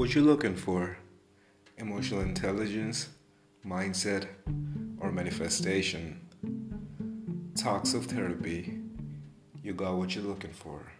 What you looking for? Emotional intelligence, mindset, or manifestation? Talks of therapy. You got what you're looking for.